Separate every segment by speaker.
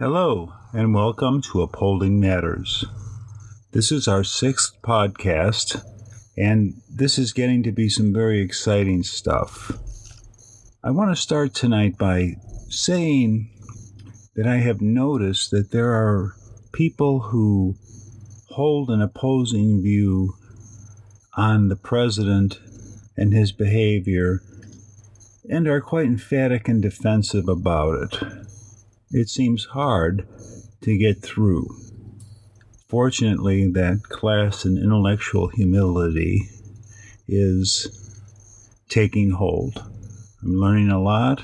Speaker 1: Hello, and welcome to Upholding Matters. This is our sixth podcast, and this is getting to be some very exciting stuff. I want to start tonight by saying that I have noticed that there are people who hold an opposing view on the president and his behavior and are quite emphatic and defensive about it. It seems hard to get through. Fortunately, that class in intellectual humility is taking hold. I'm learning a lot,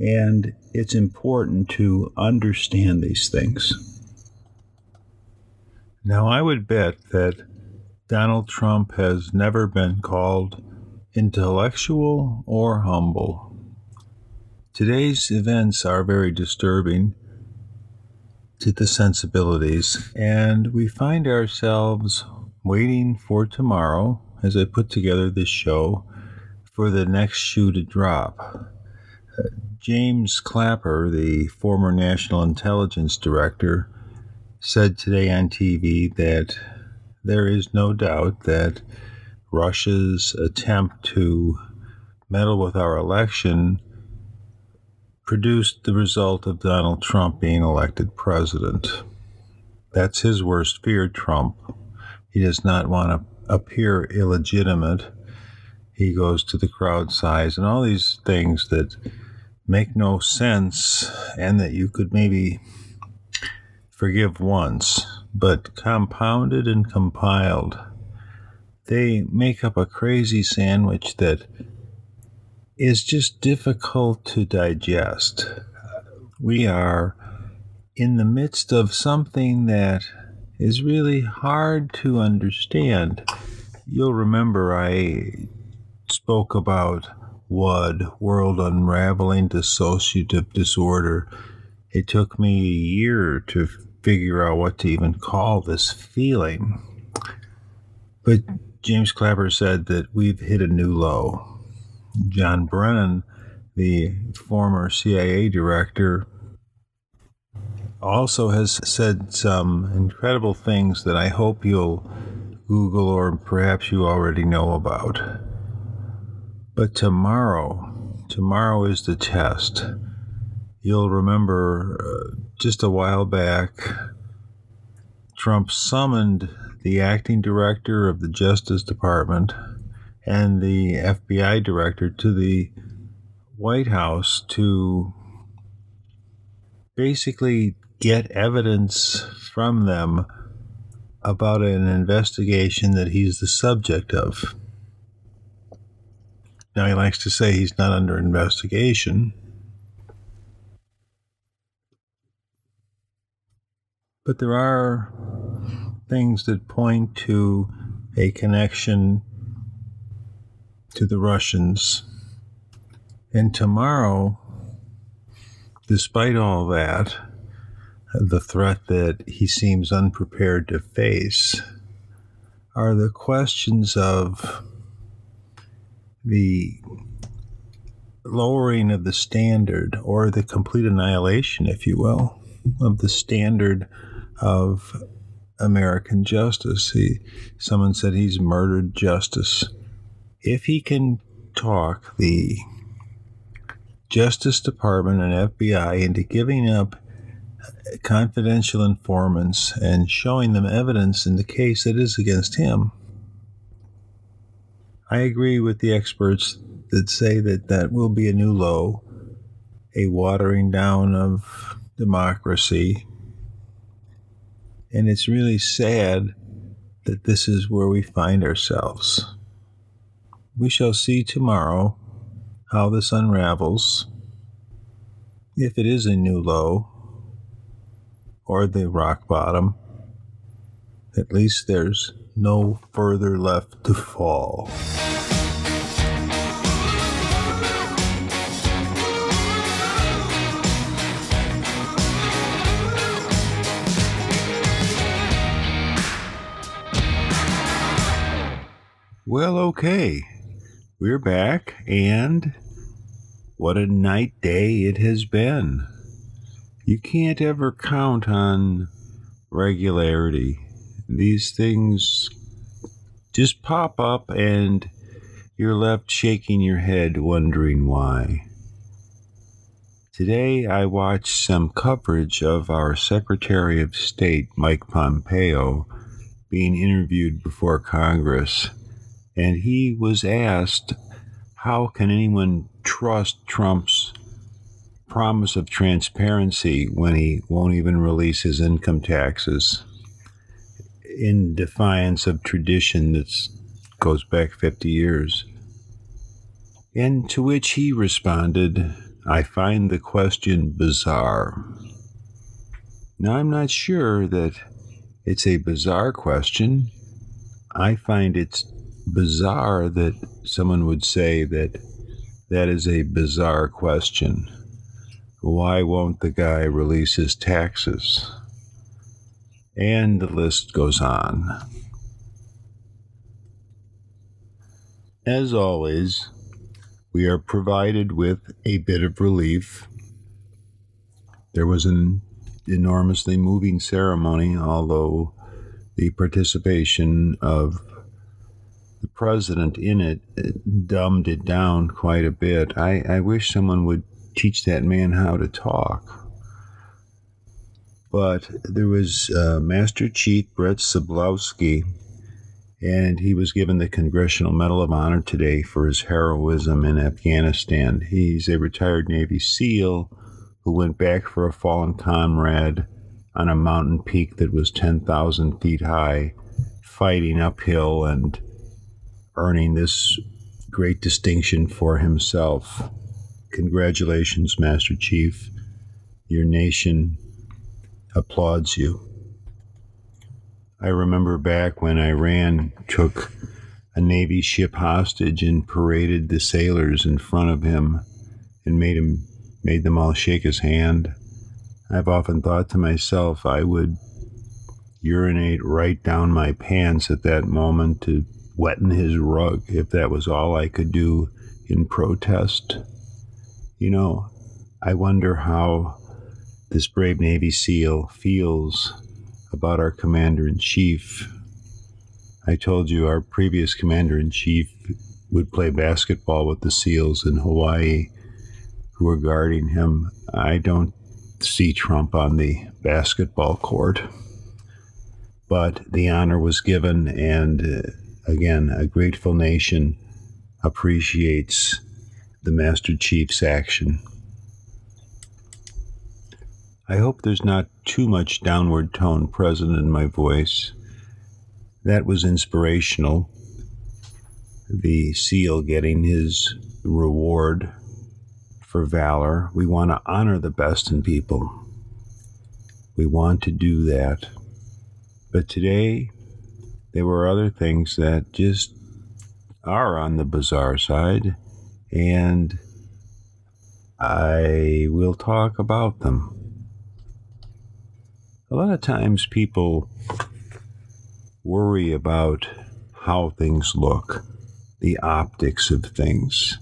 Speaker 1: and it's important to understand these things. Now, I would bet that Donald Trump has never been called intellectual or humble. Today's events are very disturbing to the sensibilities, and we find ourselves waiting for tomorrow as I put together this show for the next shoe to drop. Uh, James Clapper, the former National Intelligence Director, said today on TV that there is no doubt that Russia's attempt to meddle with our election produced the result of Donald Trump being elected president. That's his worst fear, Trump. He does not want to appear illegitimate. He goes to the crowd size and all these things that make no sense and that you could maybe forgive once, but compounded and compiled, they make up a crazy sandwich that is just difficult to digest. We are in the midst of something that is really hard to understand. You'll remember I spoke about WUD, World Unraveling Dissociative Disorder. It took me a year to figure out what to even call this feeling. But James Clapper said that we've hit a new low John Brennan, the former CIA director, also has said some incredible things that I hope you'll Google or perhaps you already know about. But tomorrow, tomorrow is the test. You'll remember uh, just a while back, Trump summoned the acting director of the Justice Department and the FBI director to the White House to basically get evidence from them about an investigation that he's the subject of. Now, he likes to say he's not under investigation. But there are things that point to a connection to the Russians. And tomorrow, despite all that, the threat that he seems unprepared to face are the questions of the lowering of the standard or the complete annihilation, if you will, of the standard of American justice. He, someone said he's murdered justice if he can talk the Justice Department and FBI into giving up confidential informants and showing them evidence in the case that is against him, I agree with the experts that say that that will be a new low, a watering down of democracy. And it's really sad that this is where we find ourselves. We shall see tomorrow how this unravels. If it is a new low, or the rock bottom. At least there's no further left to fall. Well, okay. We're back, and what a night day it has been. You can't ever count on regularity. These things just pop up, and you're left shaking your head, wondering why. Today, I watched some coverage of our Secretary of State, Mike Pompeo, being interviewed before Congress and he was asked, How can anyone trust Trump's promise of transparency when he won't even release his income taxes in defiance of tradition that goes back 50 years? And to which he responded, I find the question bizarre. Now, I'm not sure that it's a bizarre question. I find it's bizarre that someone would say that that is a bizarre question. Why won't the guy release his taxes? And the list goes on. As always, we are provided with a bit of relief. There was an enormously moving ceremony, although the participation of the president in it dumbed it down quite a bit. I, I wish someone would teach that man how to talk. But there was uh, Master Chief Britt Slabinski, and he was given the Congressional Medal of Honor today for his heroism in Afghanistan. He's a retired Navy SEAL who went back for a fallen comrade on a mountain peak that was 10,000 feet high, fighting uphill and earning this great distinction for himself. Congratulations, Master Chief. Your nation applauds you. I remember back when Iran took a Navy ship hostage and paraded the sailors in front of him and made him made them all shake his hand. I've often thought to myself I would urinate right down my pants at that moment to wetting his rug if that was all I could do in protest. You know, I wonder how this brave Navy SEAL feels about our commander in chief. I told you our previous commander in chief would play basketball with the SEALs in Hawaii who are guarding him. I don't see Trump on the basketball court. But the honor was given, and uh, Again, a grateful nation appreciates the Master Chief's action. I hope there's not too much downward tone present in my voice. That was inspirational. The SEAL getting his reward for valor. We want to honor the best in people. We want to do that. But today, there were other things that just are on the bizarre side, and I will talk about them. A lot of times people worry about how things look, the optics of things.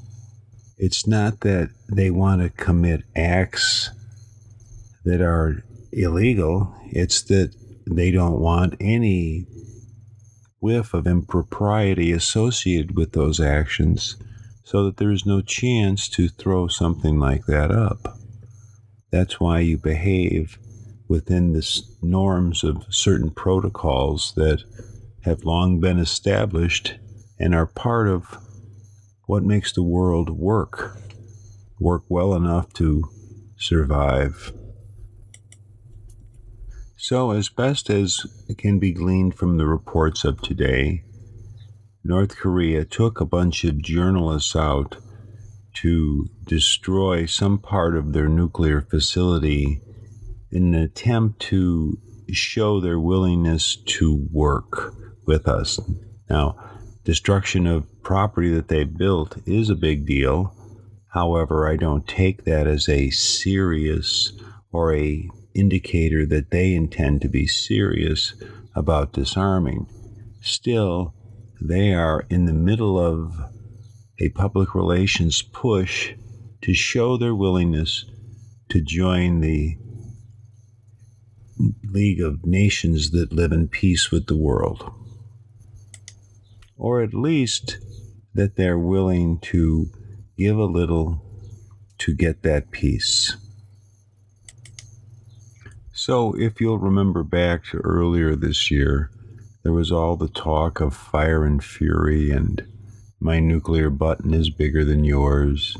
Speaker 1: It's not that they want to commit acts that are illegal, it's that they don't want any whiff of impropriety associated with those actions so that there is no chance to throw something like that up. That's why you behave within the norms of certain protocols that have long been established and are part of what makes the world work, work well enough to survive. So, as best as can be gleaned from the reports of today, North Korea took a bunch of journalists out to destroy some part of their nuclear facility in an attempt to show their willingness to work with us. Now, destruction of property that they built is a big deal. However, I don't take that as a serious or a indicator that they intend to be serious about disarming. Still, they are in the middle of a public relations push to show their willingness to join the League of Nations that live in peace with the world. Or at least that they're willing to give a little to get that peace. So, if you'll remember back to earlier this year, there was all the talk of fire and fury, and my nuclear button is bigger than yours,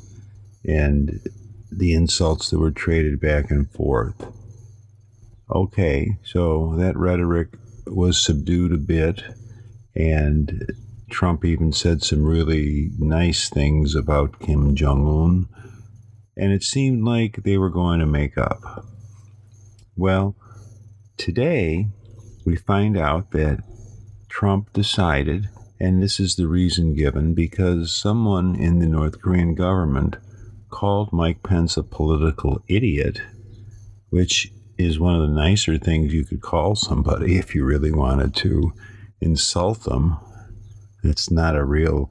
Speaker 1: and the insults that were traded back and forth. Okay, so that rhetoric was subdued a bit, and Trump even said some really nice things about Kim Jong un, and it seemed like they were going to make up. Well, today we find out that Trump decided, and this is the reason given, because someone in the North Korean government called Mike Pence a political idiot, which is one of the nicer things you could call somebody if you really wanted to insult them. It's not a real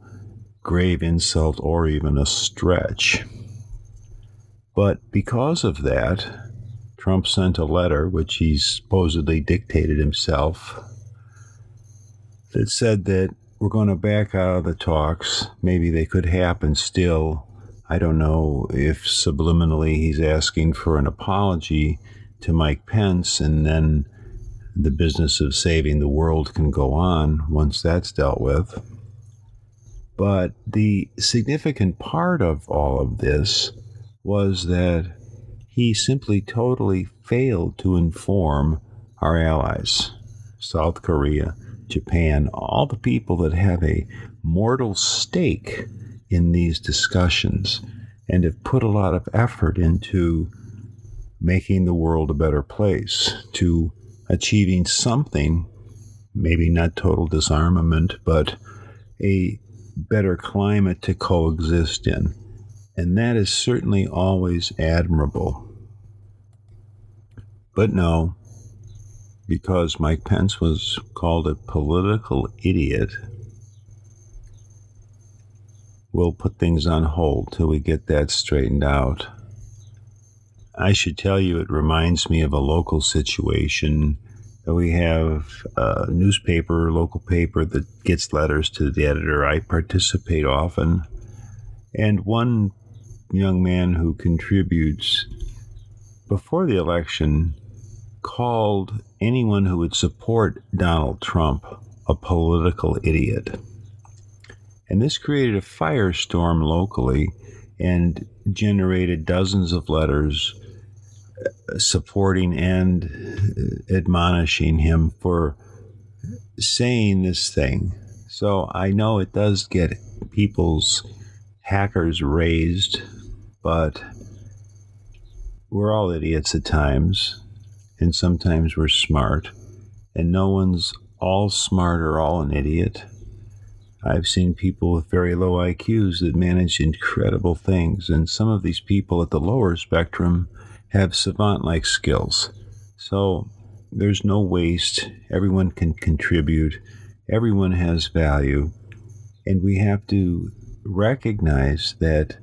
Speaker 1: grave insult or even a stretch. But because of that, Trump sent a letter, which he supposedly dictated himself, that said that we're going to back out of the talks. Maybe they could happen still. I don't know if subliminally he's asking for an apology to Mike Pence, and then the business of saving the world can go on once that's dealt with. But the significant part of all of this was that he simply totally failed to inform our allies, South Korea, Japan, all the people that have a mortal stake in these discussions and have put a lot of effort into making the world a better place, to achieving something, maybe not total disarmament, but a better climate to coexist in. And that is certainly always admirable. But no, because Mike Pence was called a political idiot, we'll put things on hold till we get that straightened out. I should tell you, it reminds me of a local situation. We have a newspaper, local paper that gets letters to the editor. I participate often. And one young man who contributes before the election called anyone who would support Donald Trump a political idiot. And this created a firestorm locally and generated dozens of letters uh, supporting and admonishing him for saying this thing. So I know it does get people's hackers raised, but we're all idiots at times, and sometimes we're smart, and no one's all smart or all an idiot. I've seen people with very low IQs that manage incredible things, and some of these people at the lower spectrum have savant like skills. So there's no waste. Everyone can contribute, everyone has value. And we have to recognize that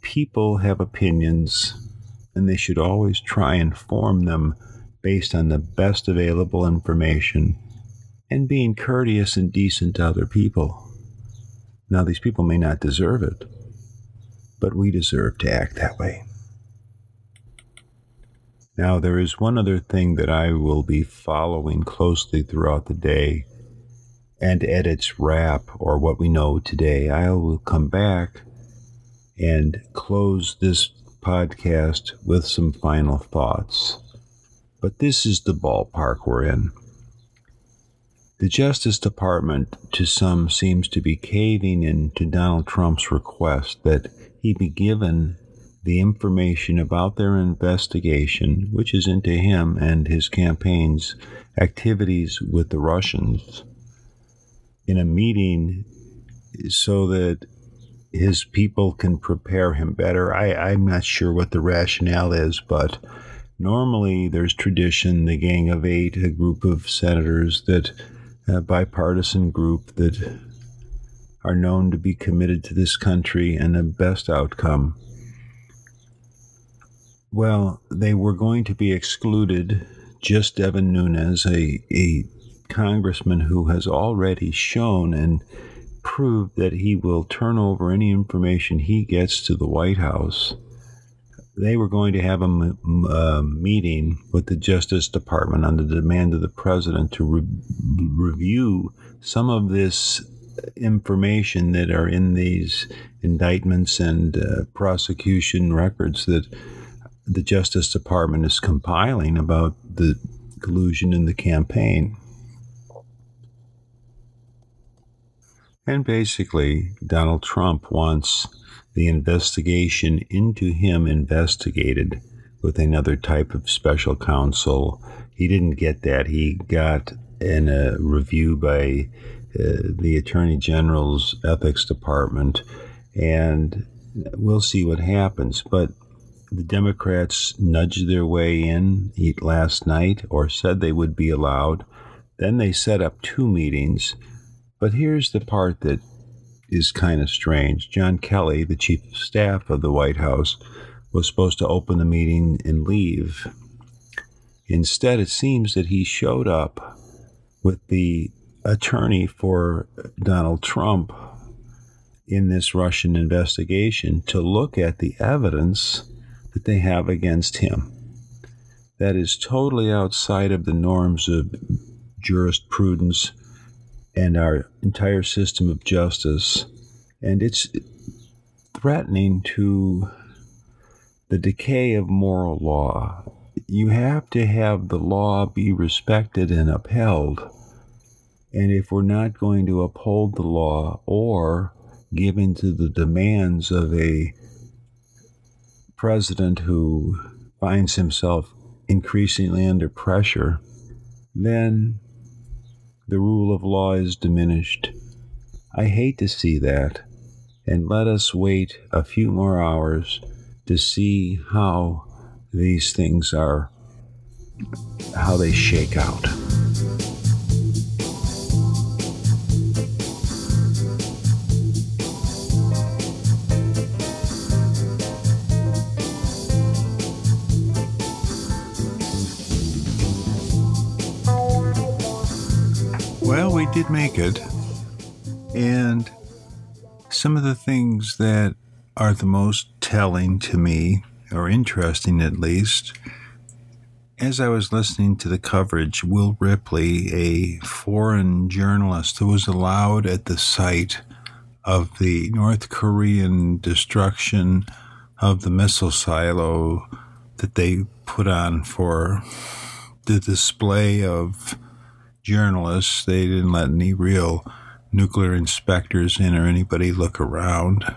Speaker 1: people have opinions and they should always try and form them based on the best available information and being courteous and decent to other people. Now, these people may not deserve it, but we deserve to act that way. Now, there is one other thing that I will be following closely throughout the day, and at its wrap, or what we know today, I will come back and close this podcast with some final thoughts. But this is the ballpark we're in. The Justice Department, to some, seems to be caving in to Donald Trump's request that he be given the information about their investigation, which is into him and his campaign's activities with the Russians, in a meeting so that his people can prepare him better. I, I'm not sure what the rationale is, but normally there's tradition, the Gang of Eight, a group of senators that, a bipartisan group that are known to be committed to this country and the best outcome. Well, they were going to be excluded. Just Devin Nunes, a, a congressman who has already shown and proved that he will turn over any information he gets to the White House. They were going to have a uh, meeting with the Justice Department on the demand of the president to re- review some of this information that are in these indictments and uh, prosecution records that the Justice Department is compiling about the collusion in the campaign. And basically, Donald Trump wants the investigation into him investigated with another type of special counsel. He didn't get that. He got in a review by uh, the Attorney General's Ethics Department, and we'll see what happens. But the Democrats nudged their way in last night or said they would be allowed. Then they set up two meetings but here's the part that is kind of strange. John Kelly, the chief of staff of the White House, was supposed to open the meeting and leave. Instead, it seems that he showed up with the attorney for Donald Trump in this Russian investigation to look at the evidence that they have against him. That is totally outside of the norms of jurisprudence and our entire system of justice. And it's threatening to the decay of moral law. You have to have the law be respected and upheld. And if we're not going to uphold the law or give in to the demands of a president who finds himself increasingly under pressure, then the rule of law is diminished. I hate to see that, and let us wait a few more hours to see how these things are, how they shake out. Did make it. And some of the things that are the most telling to me, or interesting at least, as I was listening to the coverage, Will Ripley, a foreign journalist who was allowed at the site of the North Korean destruction of the missile silo that they put on for the display of journalists. They didn't let any real nuclear inspectors in or anybody look around.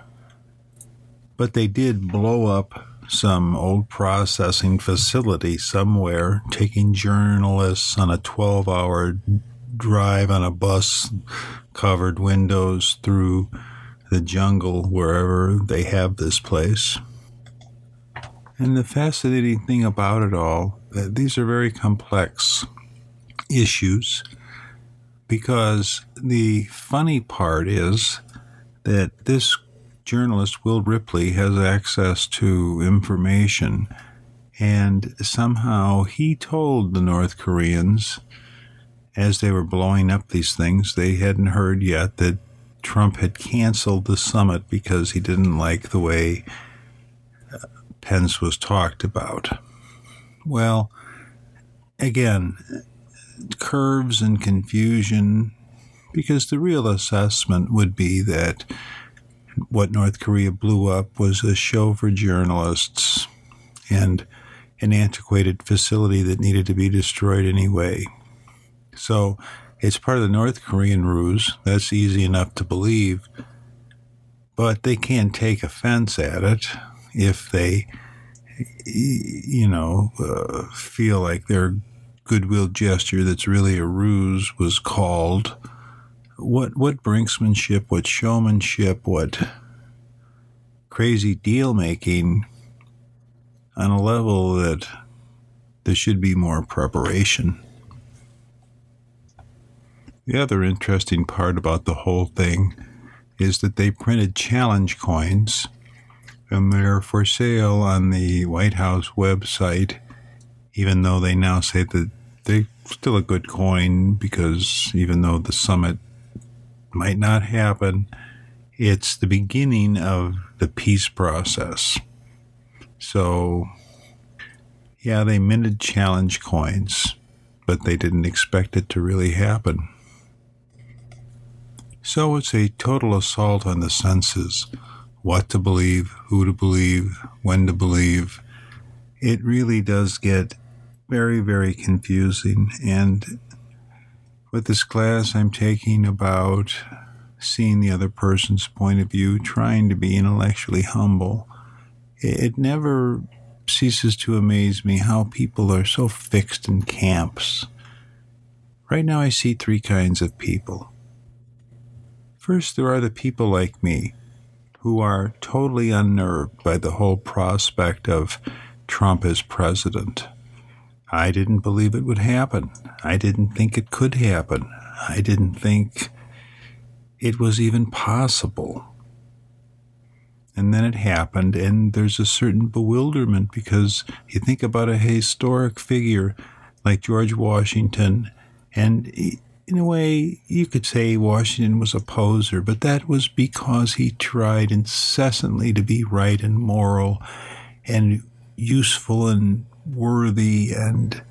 Speaker 1: But they did blow up some old processing facility somewhere, taking journalists on a 12 hour drive on a bus, covered windows through the jungle wherever they have this place. And the fascinating thing about it all, these are very complex issues because the funny part is that this journalist, Will Ripley, has access to information, and somehow he told the North Koreans as they were blowing up these things, they hadn't heard yet that Trump had canceled the summit because he didn't like the way uh, Pence was talked about. Well, again, curves and confusion because the real assessment would be that what North Korea blew up was a show for journalists and an antiquated facility that needed to be destroyed anyway. So it's part of the North Korean ruse. That's easy enough to believe. But they can't take offense at it. if they, you know, uh, feel like their goodwill gesture that's really a ruse was called. What what brinksmanship, what showmanship, what crazy deal making on a level that there should be more preparation. The other interesting part about the whole thing is that they printed challenge coins and they're for sale on the White House website, even though they now say that they're still a good coin because even though the summit might not happen, it's the beginning of the peace process. So, yeah, they minted challenge coins, but they didn't expect it to really happen. So it's a total assault on the senses what to believe, who to believe, when to believe. It really does get very, very confusing. And with this class I'm taking about seeing the other person's point of view, trying to be intellectually humble, it never ceases to amaze me how people are so fixed in camps. Right now, I see three kinds of people. First, there are the people like me who are totally unnerved by the whole prospect of Trump as president. I didn't believe it would happen. I didn't think it could happen. I didn't think it was even possible. And then it happened, and there's a certain bewilderment because you think about a historic figure like George Washington, and in a way, you could say Washington was a poser, but that was because he tried incessantly to be right and moral and useful and worthy and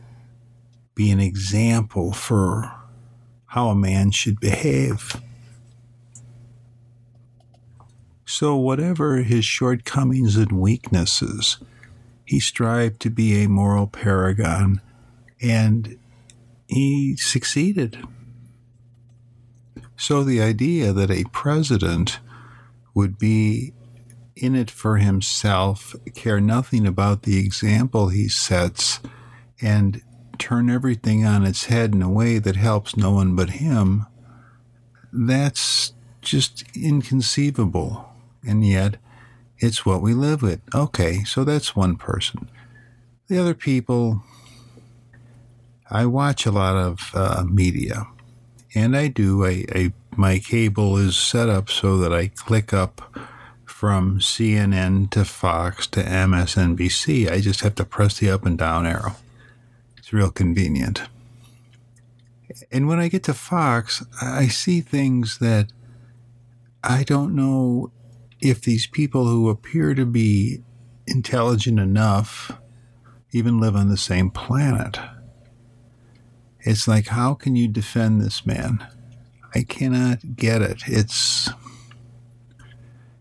Speaker 1: be an example for how a man should behave. So, whatever his shortcomings and weaknesses, he strived to be a moral paragon and he succeeded. So the idea that a president would be in it for himself, care nothing about the example he sets, and turn everything on its head in a way that helps no one but him, that's just inconceivable. And yet, it's what we live with. Okay, so that's one person. The other people, I watch a lot of uh, media and I do. I, I my cable is set up so that I click up from CNN to Fox to MSNBC. I just have to press the up and down arrow. It's real convenient. And when I get to Fox, I see things that I don't know if these people who appear to be intelligent enough even live on the same planet. It's like, how can you defend this man? I cannot get it. It's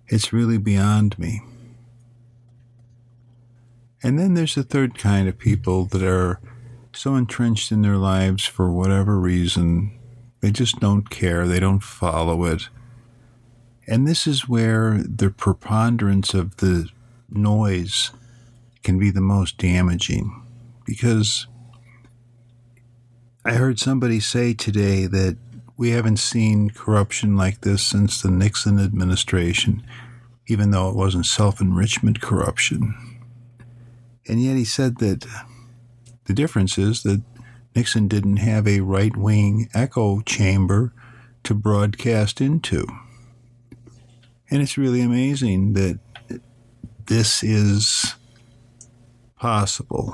Speaker 1: it's really beyond me. And then there's the third kind of people that are so entrenched in their lives for whatever reason, they just don't care, they don't follow it. And this is where the preponderance of the noise can be the most damaging because I heard somebody say today that we haven't seen corruption like this since the Nixon administration, even though it wasn't self enrichment corruption. And yet he said that the difference is that Nixon didn't have a right wing echo chamber to broadcast into. And it's really amazing that this is possible.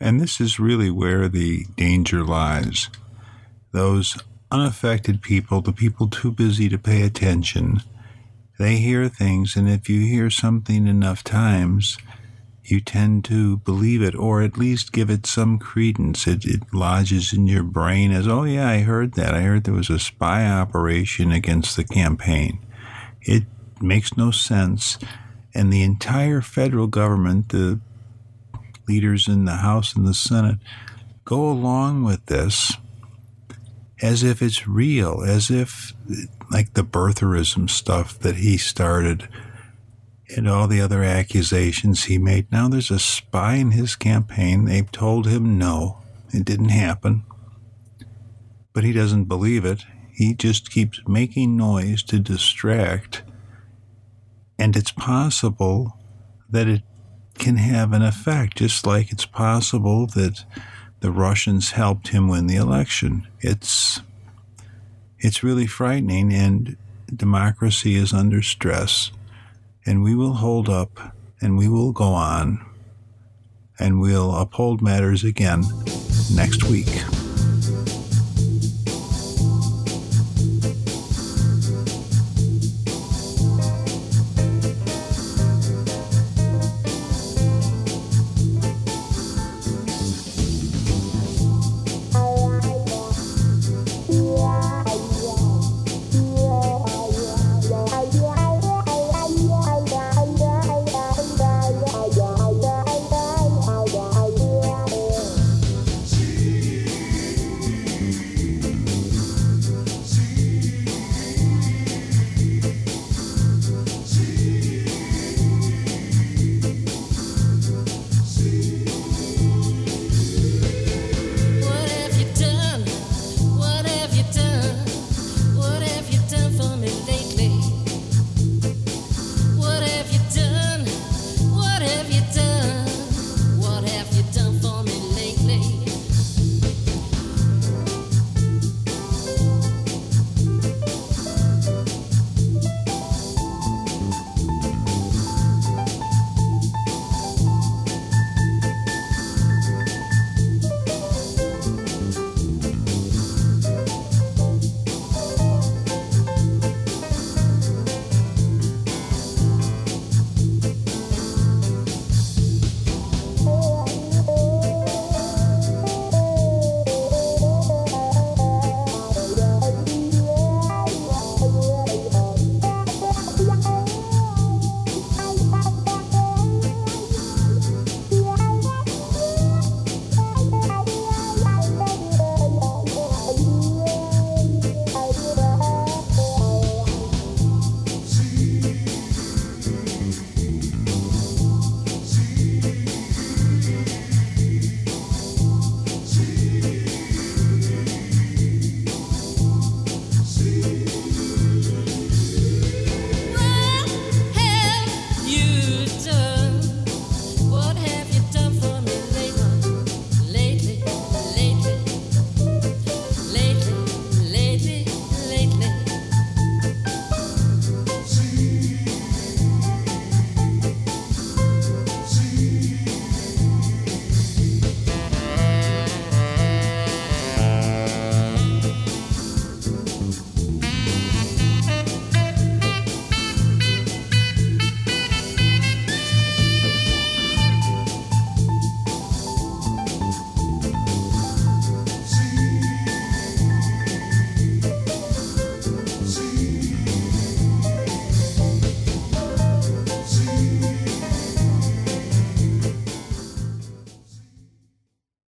Speaker 1: And this is really where the danger lies. Those unaffected people, the people too busy to pay attention, they hear things, and if you hear something enough times, you tend to believe it or at least give it some credence. It, it lodges in your brain as, oh, yeah, I heard that. I heard there was a spy operation against the campaign. It makes no sense. And the entire federal government, the leaders in the House and the Senate go along with this as if it's real, as if like the birtherism stuff that he started and all the other accusations he made. Now there's a spy in his campaign. They've told him no, it didn't happen. But he doesn't believe it. He just keeps making noise to distract. And it's possible that it can have an effect, just like it's possible that the Russians helped him win the election. It's it's really frightening and democracy is under stress and we will hold up and we will go on and we'll uphold matters again next week.